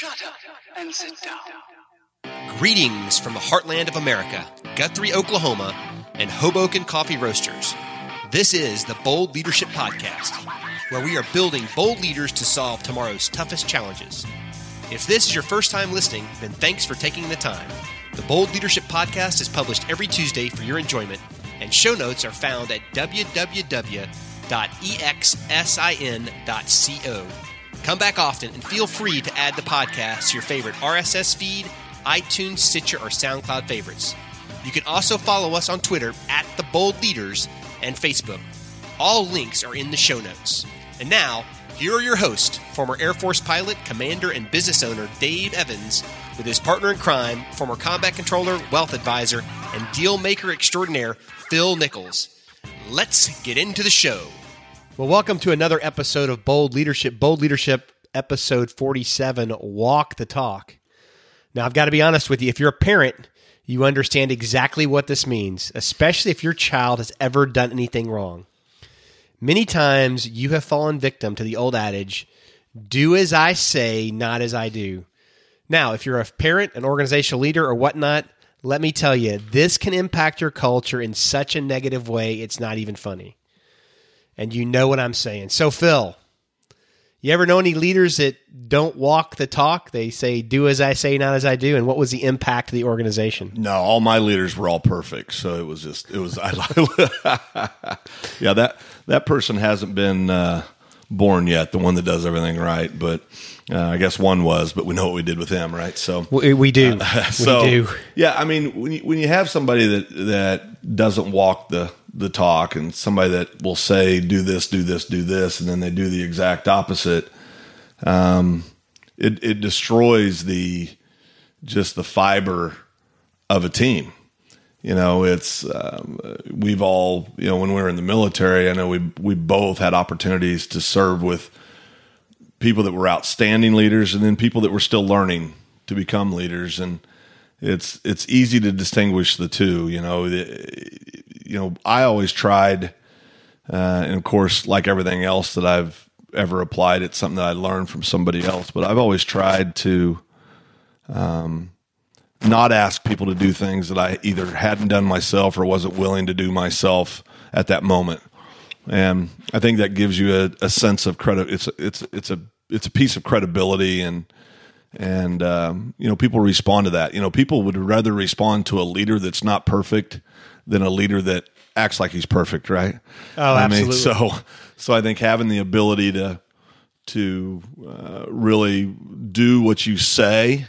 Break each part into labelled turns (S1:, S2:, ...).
S1: Shut up and sit down.
S2: Greetings from the heartland of America, Guthrie, Oklahoma, and Hoboken Coffee Roasters. This is the Bold Leadership Podcast, where we are building bold leaders to solve tomorrow's toughest challenges. If this is your first time listening, then thanks for taking the time. The Bold Leadership Podcast is published every Tuesday for your enjoyment, and show notes are found at www.exsin.co. Come back often and feel free to add the podcast to your favorite RSS feed, iTunes, Stitcher, or SoundCloud favorites. You can also follow us on Twitter at The Bold Leaders and Facebook. All links are in the show notes. And now, here are your hosts, former Air Force pilot, commander, and business owner Dave Evans, with his partner in crime, former combat controller, wealth advisor, and deal maker extraordinaire, Phil Nichols. Let's get into the show. Well, welcome to another episode of Bold Leadership. Bold Leadership, episode 47 Walk the Talk. Now, I've got to be honest with you. If you're a parent, you understand exactly what this means, especially if your child has ever done anything wrong. Many times you have fallen victim to the old adage, do as I say, not as I do. Now, if you're a parent, an organizational leader, or whatnot, let me tell you, this can impact your culture in such a negative way, it's not even funny. And you know what I'm saying. So, Phil, you ever know any leaders that don't walk the talk? They say, do as I say, not as I do. And what was the impact of the organization?
S3: No, all my leaders were all perfect. So it was just, it was, I, yeah, that, that person hasn't been uh, born yet, the one that does everything right. But uh, I guess one was, but we know what we did with him, right? So
S2: we, we do.
S3: Uh, so,
S2: we do.
S3: Yeah, I mean, when you, when you have somebody that, that doesn't walk the, the talk and somebody that will say, do this, do this, do this, and then they do the exact opposite, um, it, it destroys the, just the fiber of a team. You know, it's um, we've all you know when we were in the military. I know we we both had opportunities to serve with people that were outstanding leaders, and then people that were still learning to become leaders. And it's it's easy to distinguish the two. You know, you know, I always tried, uh, and of course, like everything else that I've ever applied, it's something that I learned from somebody else. But I've always tried to. Um, not ask people to do things that I either hadn't done myself or wasn't willing to do myself at that moment. And I think that gives you a, a sense of credit. It's it's it's a it's a piece of credibility and and um, you know people respond to that. You know people would rather respond to a leader that's not perfect than a leader that acts like he's perfect, right?
S2: Oh,
S3: I
S2: absolutely.
S3: Mean, so so I think having the ability to to uh, really do what you say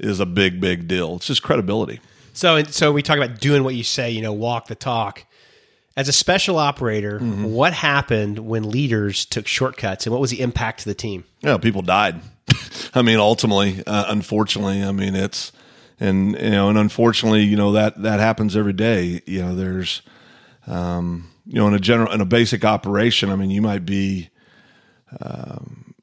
S3: is a big, big deal. It's just credibility.
S2: So, so we talk about doing what you say. You know, walk the talk. As a special operator,
S3: Mm-hmm.
S2: what happened when leaders took shortcuts, and what was the impact to the team?
S3: Know, people died. I mean, ultimately, uh, unfortunately, I mean, it's and you know, and unfortunately, you know that that happens every day. You know, there's, um, you know, in a general in a basic operation, I mean, you might be. Um,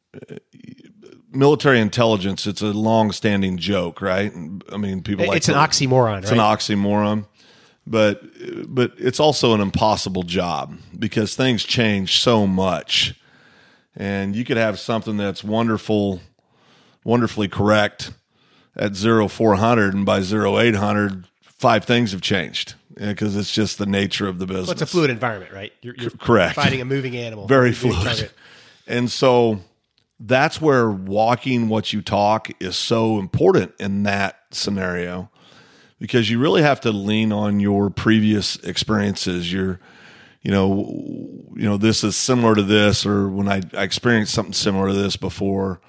S3: military intelligence it's a long-standing joke right i mean people like
S2: it's an oxymoron,
S3: it's
S2: right?
S3: an oxymoron but but it's also an impossible job because things change so much and you could have something that's wonderful wonderfully correct at 0400 and by 0800 five things have changed because it's just the nature of the business
S2: Well, it's a fluid environment, right? You're, you're
S3: correct.
S2: fighting a moving animal,
S3: very
S2: moving
S3: fluid.
S2: target.
S3: And so that's where walking what you talk is so important in that scenario because you really have to lean on your previous experiences. Your, you know, you know, this is similar to this, or when I, I experienced something similar to this before.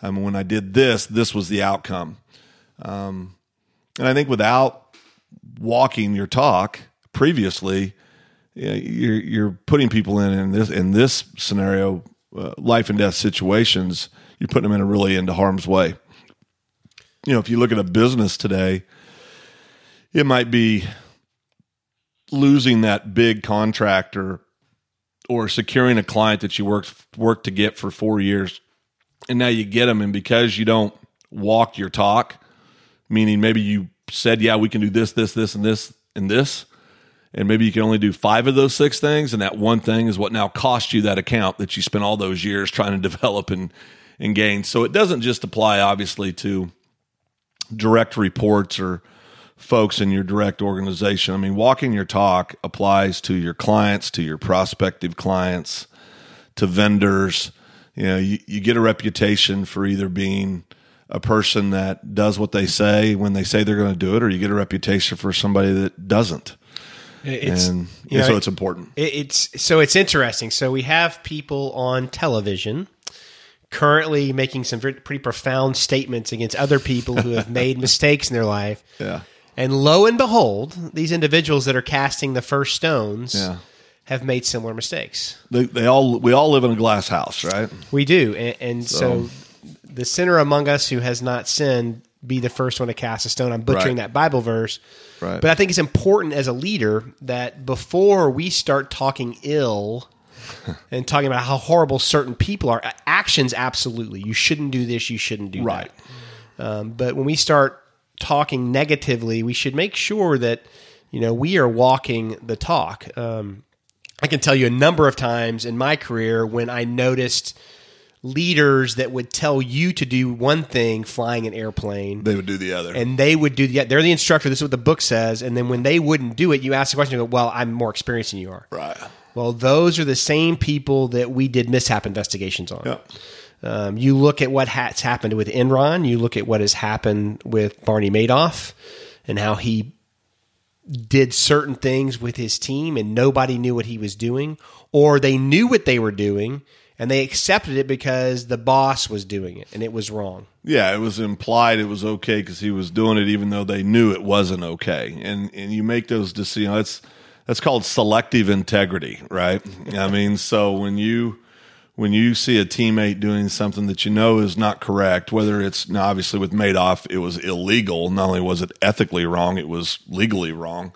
S3: I mean, when I did this, this was the outcome. Um, and I think without walking your talk previously, yeah, you're you're putting people in in this in this scenario, uh, life and death situations. You're putting them in a really into harm's way. You know, if you look at a business today, it might be losing that big contractor or securing a client that you worked worked to get for four years, and now you get them, and because you don't walk your talk, meaning maybe you said, "Yeah, we can do this, this, this, and this, and this." And maybe you can only do five of those six things and that one thing is what now cost you that account that you spent all those years trying to develop and and gains. So it doesn't just apply, obviously, to direct reports or folks in your direct organization. I mean, walking your talk applies to your clients, to your prospective clients, to vendors. You know, you, you get a reputation for either being a person that does what they say when they say they're going to do it, or you get a reputation for somebody that doesn't.
S2: It's,
S3: and,
S2: you know,
S3: so it's important.
S2: It, it's so it's interesting. So we have people on television currently making some very, pretty profound statements against other people who have made mistakes in their life.
S3: Yeah.
S2: And lo and behold, these individuals that are casting the first stones
S3: Yeah.
S2: have made similar mistakes.
S3: They, they all we all live in a glass house, right?
S2: We do, and, and so,
S3: So-
S2: the sinner among us who has not sinned be the first one to cast a stone. I'm butchering
S3: Right.
S2: that Bible verse,
S3: Right.
S2: but I think it's important as a leader that before we start talking ill and talking about how horrible certain people are, actions absolutely. You shouldn't do this. You shouldn't do
S3: Right.
S2: that. Um, but when we start talking negatively, we should make sure that you know we are walking the talk. Um, I can tell you a number of times in my career when I noticed leaders that would tell you to do one thing flying an airplane
S3: They would do the other.
S2: and they would do the they're the instructor this is what the book says and then when they wouldn't do it you ask the question you go well i'm more experienced than you are
S3: right.
S2: well those are the same people that we did mishap investigations on
S3: Yeah.
S2: um, you look at what has happened with Enron. You look at what has happened with Bernie Madoff and how he did certain things with his team and nobody knew what he was doing, or they knew what they were doing and they accepted it because the boss was doing it and it was wrong.
S3: Yeah, it was implied it was okay because he was doing it, even though they knew it wasn't okay. And and you make those decisions. That's that's called selective integrity, right? I mean, so when you when you see a teammate doing something that you know is not correct, whether it's now obviously with Madoff, it was illegal. Not only was it ethically wrong, it was legally wrong.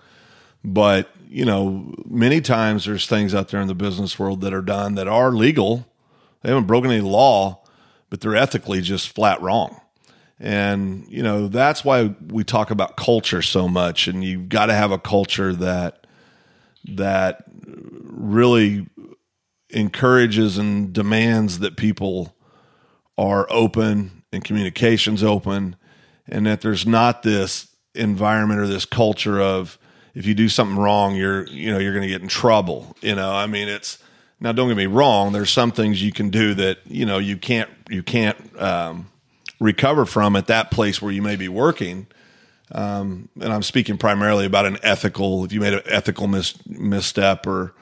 S3: But you know, many times there's things out there in the business world that are done that are legal. They haven't broken any law, but they're ethically just flat wrong. And you know that's why we talk about culture so much. And you've got to have a culture that that really encourages and demands that people are open and communications open, and that there's not this environment or this culture of if you do something wrong, you're you know you're going to get in trouble. You know, I mean, it's now don't get me wrong. There's some things you can do that you know you can't you can't um, recover from at that place where you may be working. Um, and I'm speaking primarily about an ethical. If you made an ethical mis- misstep or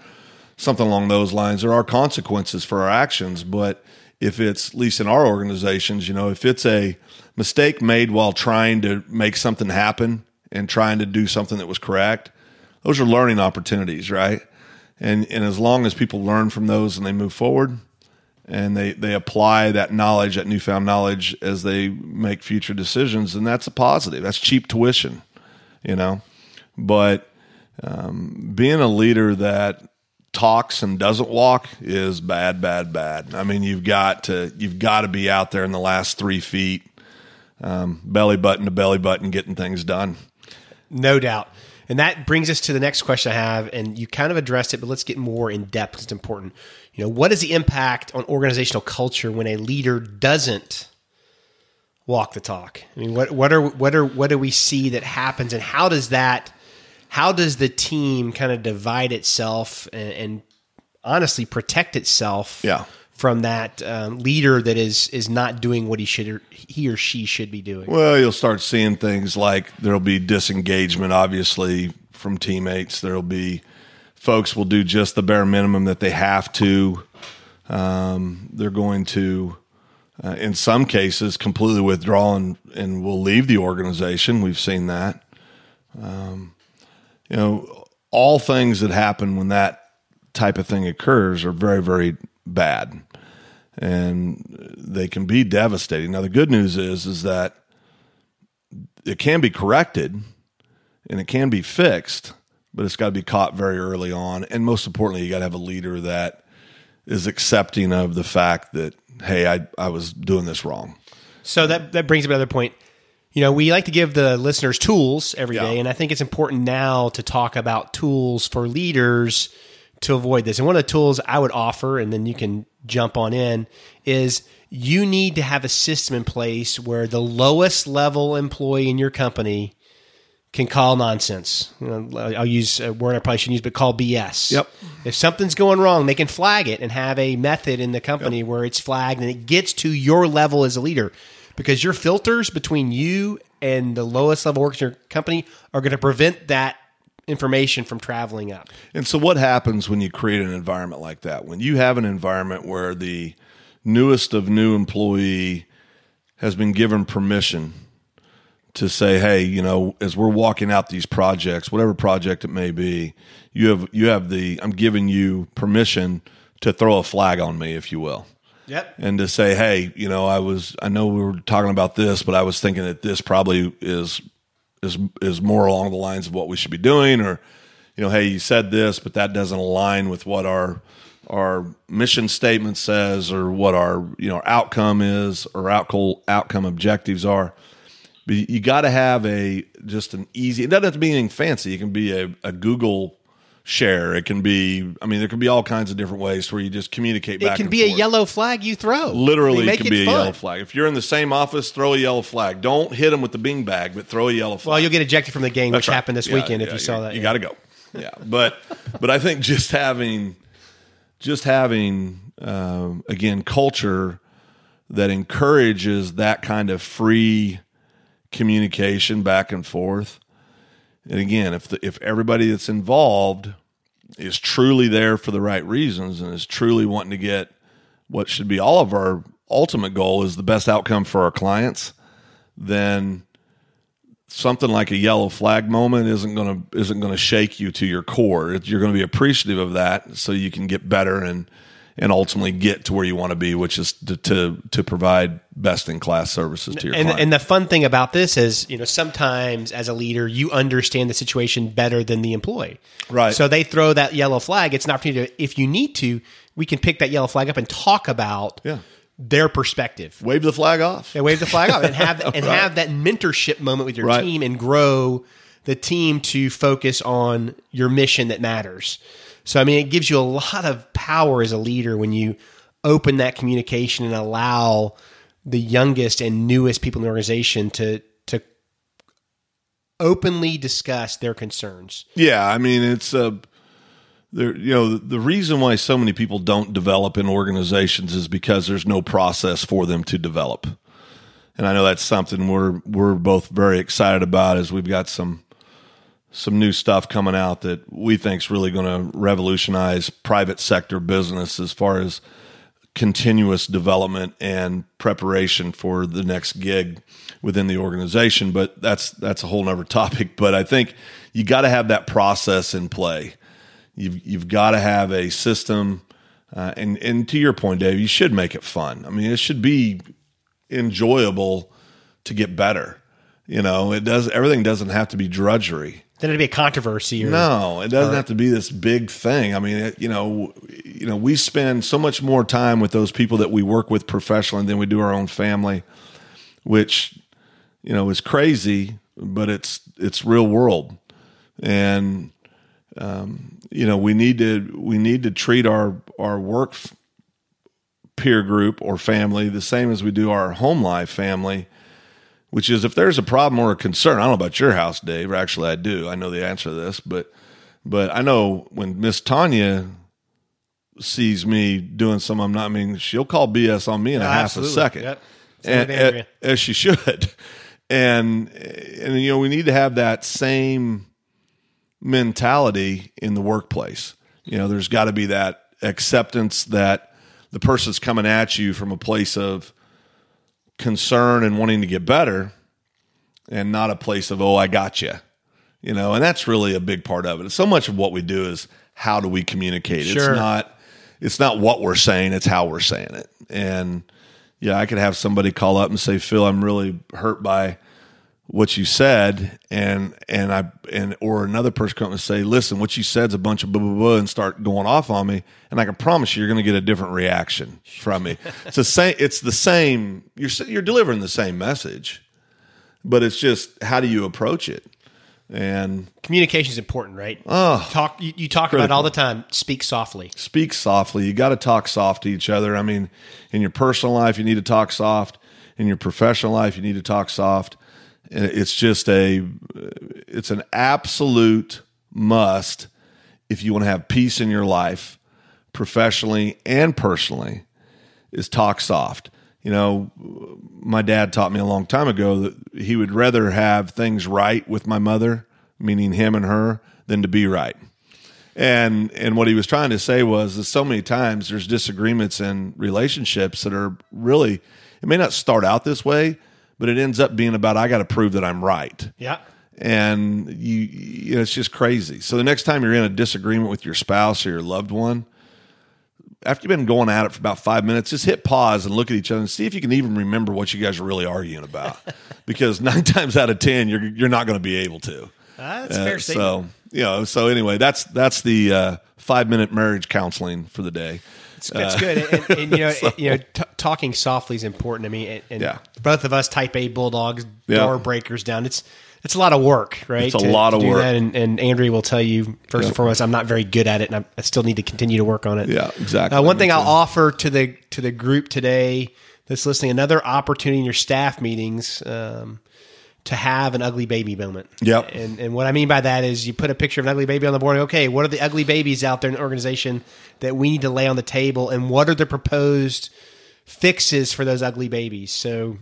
S3: something along those lines, there are consequences for our actions. But if it's, at least in our organizations, you know, if it's a mistake made while trying to make something happen and trying to do something that was correct, those are learning opportunities, right? And and as long as people learn from those and they move forward and they they apply that knowledge, that newfound knowledge as they make future decisions, then that's a positive. That's cheap tuition, you know. But um, being a leader that talks and doesn't walk is bad, bad, bad. I mean, you've got to you've got to be out there in the last three feet, um, belly button to belly button, getting things done.
S2: No doubt. And that brings us to the next question I have, and you kind of addressed it, but let's get more in depth. It's important. You know, what is the impact on organizational culture when a leader doesn't walk the talk? I mean, what what are what are what do we see that happens, and how does that how does the team kind of divide itself and, and honestly protect itself?
S3: Yeah.
S2: From that um, leader that is is not doing what he should or he or she should be doing.
S3: Well, you'll start seeing things like there'll be disengagement, obviously, from teammates. There'll be folks will do just the bare minimum that they have to. Um, they're going to, uh, in some cases, completely withdraw and, and will leave the organization. We've seen that. Um, you know, all things that happen when that type of thing occurs are very, very bad and they can be devastating. Now the good news is is that it can be corrected and it can be fixed, but it's got to be caught very early on. And most importantly, you got to have a leader that is accepting of the fact that hey, I I was doing this wrong.
S2: So that that brings up another point. You know, we like to give the listeners tools every day,
S3: Yeah.
S2: and I think it's important now to talk about tools for leaders to avoid this. And one of the tools I would offer, and then you can jump on in, is you need to have a system in place where the lowest level employee in your company can call nonsense. You know, I'll use a word I probably shouldn't use, but call BS.
S3: Yep.
S2: If something's going wrong, they can flag it and have a method in the company where it's flagged and it gets to your level as a leader. Because your filters between you and the lowest level workers in your company are going to prevent that information from traveling up.
S3: And so, what happens when you create an environment like that? When you have an environment where the newest of new employee has been given permission to say, "Hey, you know, as we're walking out these projects, whatever project it may be, you have you have the I'm giving you permission to throw a flag on me, if you will."
S2: Yep.
S3: and to say, hey, you know, I was, I know we were talking about this, but I was thinking that this probably is is is more along the lines of what we should be doing, or you know, hey, you said this, but that doesn't align with what our our mission statement says, or what our you know outcome is, or outcome outcome objectives are. But you got to have a just an easy. It doesn't have to be anything fancy. It can be a, a Google share. It can be. I mean, there can be all kinds of different ways where you just communicate. Back.
S2: It
S3: can
S2: be a yellow flag you throw.
S3: Literally, it can be a yellow flag. If you're in the same office, throw a yellow flag. Don't hit them with the bing bag, but throw a yellow flag.
S2: Well, you'll get ejected from the game,
S3: That's
S2: which
S3: right.
S2: happened this
S3: Yeah,
S2: weekend if
S3: yeah,
S2: you saw that.
S3: You
S2: yeah.
S3: got to go. Yeah, but but I think just having just having um, again culture that encourages that kind of free communication back and forth. And again, if the, if everybody that's involved is truly there for the right reasons and is truly wanting to get what should be all of our ultimate goal is the best outcome for our clients, then something like a yellow flag moment isn't going to isn't going to shake you to your core. You're going to be appreciative of that, so you can get better and and ultimately get to where you want to be, which is to to, to provide best in class services to your
S2: and
S3: client.
S2: and the fun thing about this is, you know, sometimes as a leader, you understand the situation better than the employee.
S3: Right.
S2: So they throw that yellow flag. It's an opportunity to, if you need to, we can pick that yellow flag up and talk about
S3: Yeah.
S2: their perspective.
S3: Wave the flag off.
S2: And wave the flag off and have and have that mentorship moment with your
S3: Right.
S2: team and grow the team to focus on your mission that matters. So I mean, it gives you a lot of power as a leader when you open that communication and allow the youngest and newest people in the organization to to openly discuss their concerns.
S3: Yeah, I mean it's uh, a there you know the, the reason why so many people don't develop in organizations is because there's no process for them to develop. And I know that's something we're we're both very excited about as we've got some some new stuff coming out that we think is really going to revolutionize private sector business as far as continuous development and preparation for the next gig within the organization. But that's that's a whole nother topic. But I think you got to have that process in play. You've you've got to have a system, uh, and and to your point, Dave, you should make it fun. I mean, it should be enjoyable to get better. You know, it does. Everything doesn't have to be drudgery.
S2: Then it'd be a controversy or
S3: No, it doesn't have to be this big thing. I mean, it, you know, you know, we spend so much more time with those people that we work with professionally than we do our own family, which you know is crazy, but it's it's real world, and um, you know we need to we need to treat our our work peer group or family the same as we do our home life family which is if there's a problem or a concern, I don't know about your house, Dave. Or actually, I do. I know the answer to this, but but I know when Miss Tanya sees me doing some, I'm not. I mean, she'll call BS on me in a half a second,
S2: Yep. Same
S3: and, as she should. And and you know, we need to have that same mentality in the workplace. You know, there's got to be that acceptance that the person's coming at you from a place of concern and wanting to get better and not a place of oh i got you you know and that's really a big part of it. So much of what we do is how do we communicate.
S2: Sure.
S3: it's not it's not what we're saying it's how we're saying it. And yeah i could have somebody call up and say phil i'm really hurt by what you said and and i and or another person come and say listen what you said's a bunch of blah blah blah and start going off on me and i can promise you you're going to get a different reaction from me it's the same it's the same you're you're delivering the same message but it's just how do you approach it And
S2: Communication is important, right?
S3: Oh,
S2: talk. You, you talk about it all the time. Speak softly.
S3: speak softly. You got to talk soft to each other. I mean, in your personal life, you need to talk soft. In your professional life, you need to talk soft. It's just a, it's an absolute must if you want to have peace in your life, professionally and personally, is talk soft. You know, my dad taught me a long time ago that he would rather have things right with my mother, meaning him and her, than to be right. And and what he was trying to say was that so many times there's disagreements in relationships that are really it may not start out this way, but it ends up being about I got to prove that I'm right.
S2: Yeah.
S3: And you, you know, it's just crazy. So the next time you're in a disagreement with your spouse or your loved one, after you've been going at it for about five minutes, just hit pause and look at each other and see if you can even remember what you guys are really arguing about. because nine times out of ten, you're you're not going to be able to.
S2: Uh, that's
S3: Uh,
S2: fair statement.
S3: so you know, so anyway, that's that's the uh, five minute marriage counseling for the day.
S2: It's, it's good, and, and, you know, you know, t- talking softly is important to me. And, and
S3: Yeah.
S2: both of us, Type A bulldogs,
S3: Yeah.
S2: door breakers down. It's it's a lot of work, right?
S3: It's a lot of work.
S2: and, and Andrea will tell you first
S3: Yeah.
S2: and foremost, I'm not very good at it, and I, I still need to continue to work on it.
S3: Yeah, exactly.
S2: Uh, one thing I'll
S3: too.
S2: offer to the to the group today that's listening, another opportunity in your staff meetings. Um, to have an ugly baby moment.
S3: Yep.
S2: And and what I mean by that is you put a picture of an ugly baby on the board. Okay, what are the ugly babies out there in the organization that we need to lay on the table, and what are the proposed fixes for those ugly babies? So,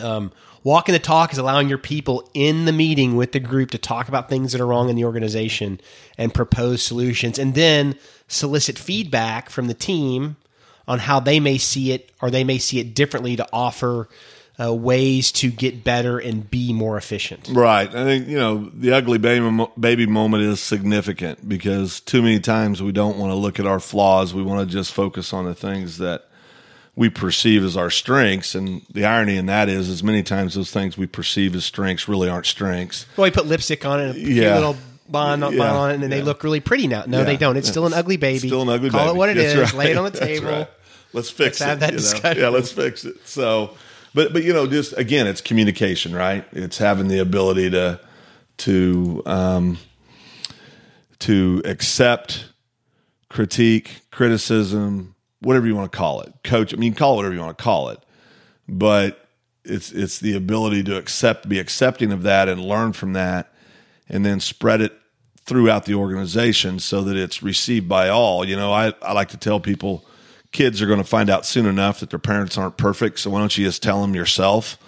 S2: um, walking the talk is allowing your people in the meeting with the group to talk about things that are wrong in the organization and propose solutions, and then solicit feedback from the team on how they may see it or they may see it differently to offer uh, ways to get better and be more efficient.
S3: Right. I think, you know, the ugly baby, baby moment is significant because too many times we don't want to look at our flaws. We want to just focus on the things that we perceive as our strengths. And the irony in that as is many times those things we perceive as strengths really aren't strengths.
S2: Well, you put lipstick on it, and a
S3: Yeah.
S2: little bond on,
S3: Yeah.
S2: bond on it, and they look really pretty now. No,
S3: Yeah.
S2: they don't. It's still an ugly baby.
S3: Still an ugly
S2: Call
S3: baby.
S2: it what it is.
S3: That's
S2: Lay it on the
S3: right. That's
S2: table.
S3: right. Let's fix
S2: Let's
S3: it.
S2: have that
S3: know?
S2: discussion.
S3: Yeah, let's fix it. So, but but you know, just again, it's communication, right? It's having the ability to to um, to accept critique, criticism, whatever you want to call it. Coach, I mean, call it whatever you want to call it, but it's it's the ability to accept, be accepting of that, and learn from that, and then spread it throughout the organization so that it's received by all. You know, I, I like to tell people kids are going to find out soon enough that their parents aren't perfect. So why don't you just tell them yourself?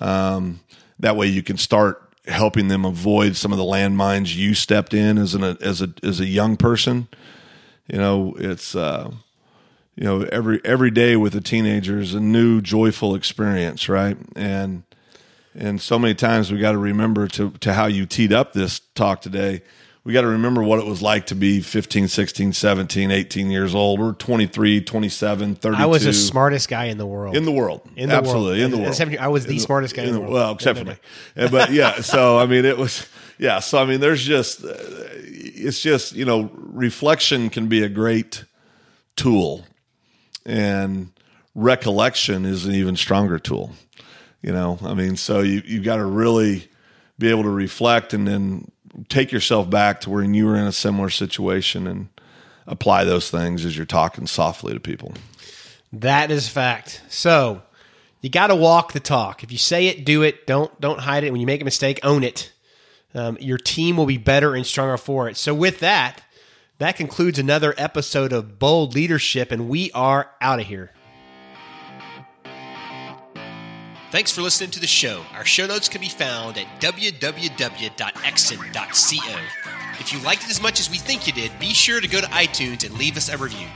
S3: Um, that way you can start helping them avoid some of the landmines you stepped in as an as a as a young person. You know, it's uh, you know every every day with a teenager is a new joyful experience, right? And and so many times we got to remember to to how you teed up this talk today. We got to remember what it was like to be 15, 16, 17, 18 years old or 23, 27, 32.
S2: I was the smartest guy in the world.
S3: in the world.
S2: In the
S3: Absolutely,
S2: world.
S3: in the world.
S2: 17 I was the
S3: In
S2: smartest guy in the world.
S3: Well, except for me. But yeah, so I mean, it was yeah. So I mean, there's just uh, it's just you know, reflection can be a great tool, and recollection is an even stronger tool. You know, I mean, so you you got to really be able to reflect and then take yourself back to when you were in a similar situation and apply those things as you're talking softly to people.
S2: That is fact. So you got to walk the talk. If you say it, do it. Don't don't hide it. When you make a mistake, own it. Um, your team will be better and stronger for it. So with that, that concludes another episode of Bold Leadership, and we are out of here.
S4: Thanks for listening to the show. Our show notes can be found at www.exit.co. If you liked it as much as we think you did, be sure to go to iTunes and leave us a review.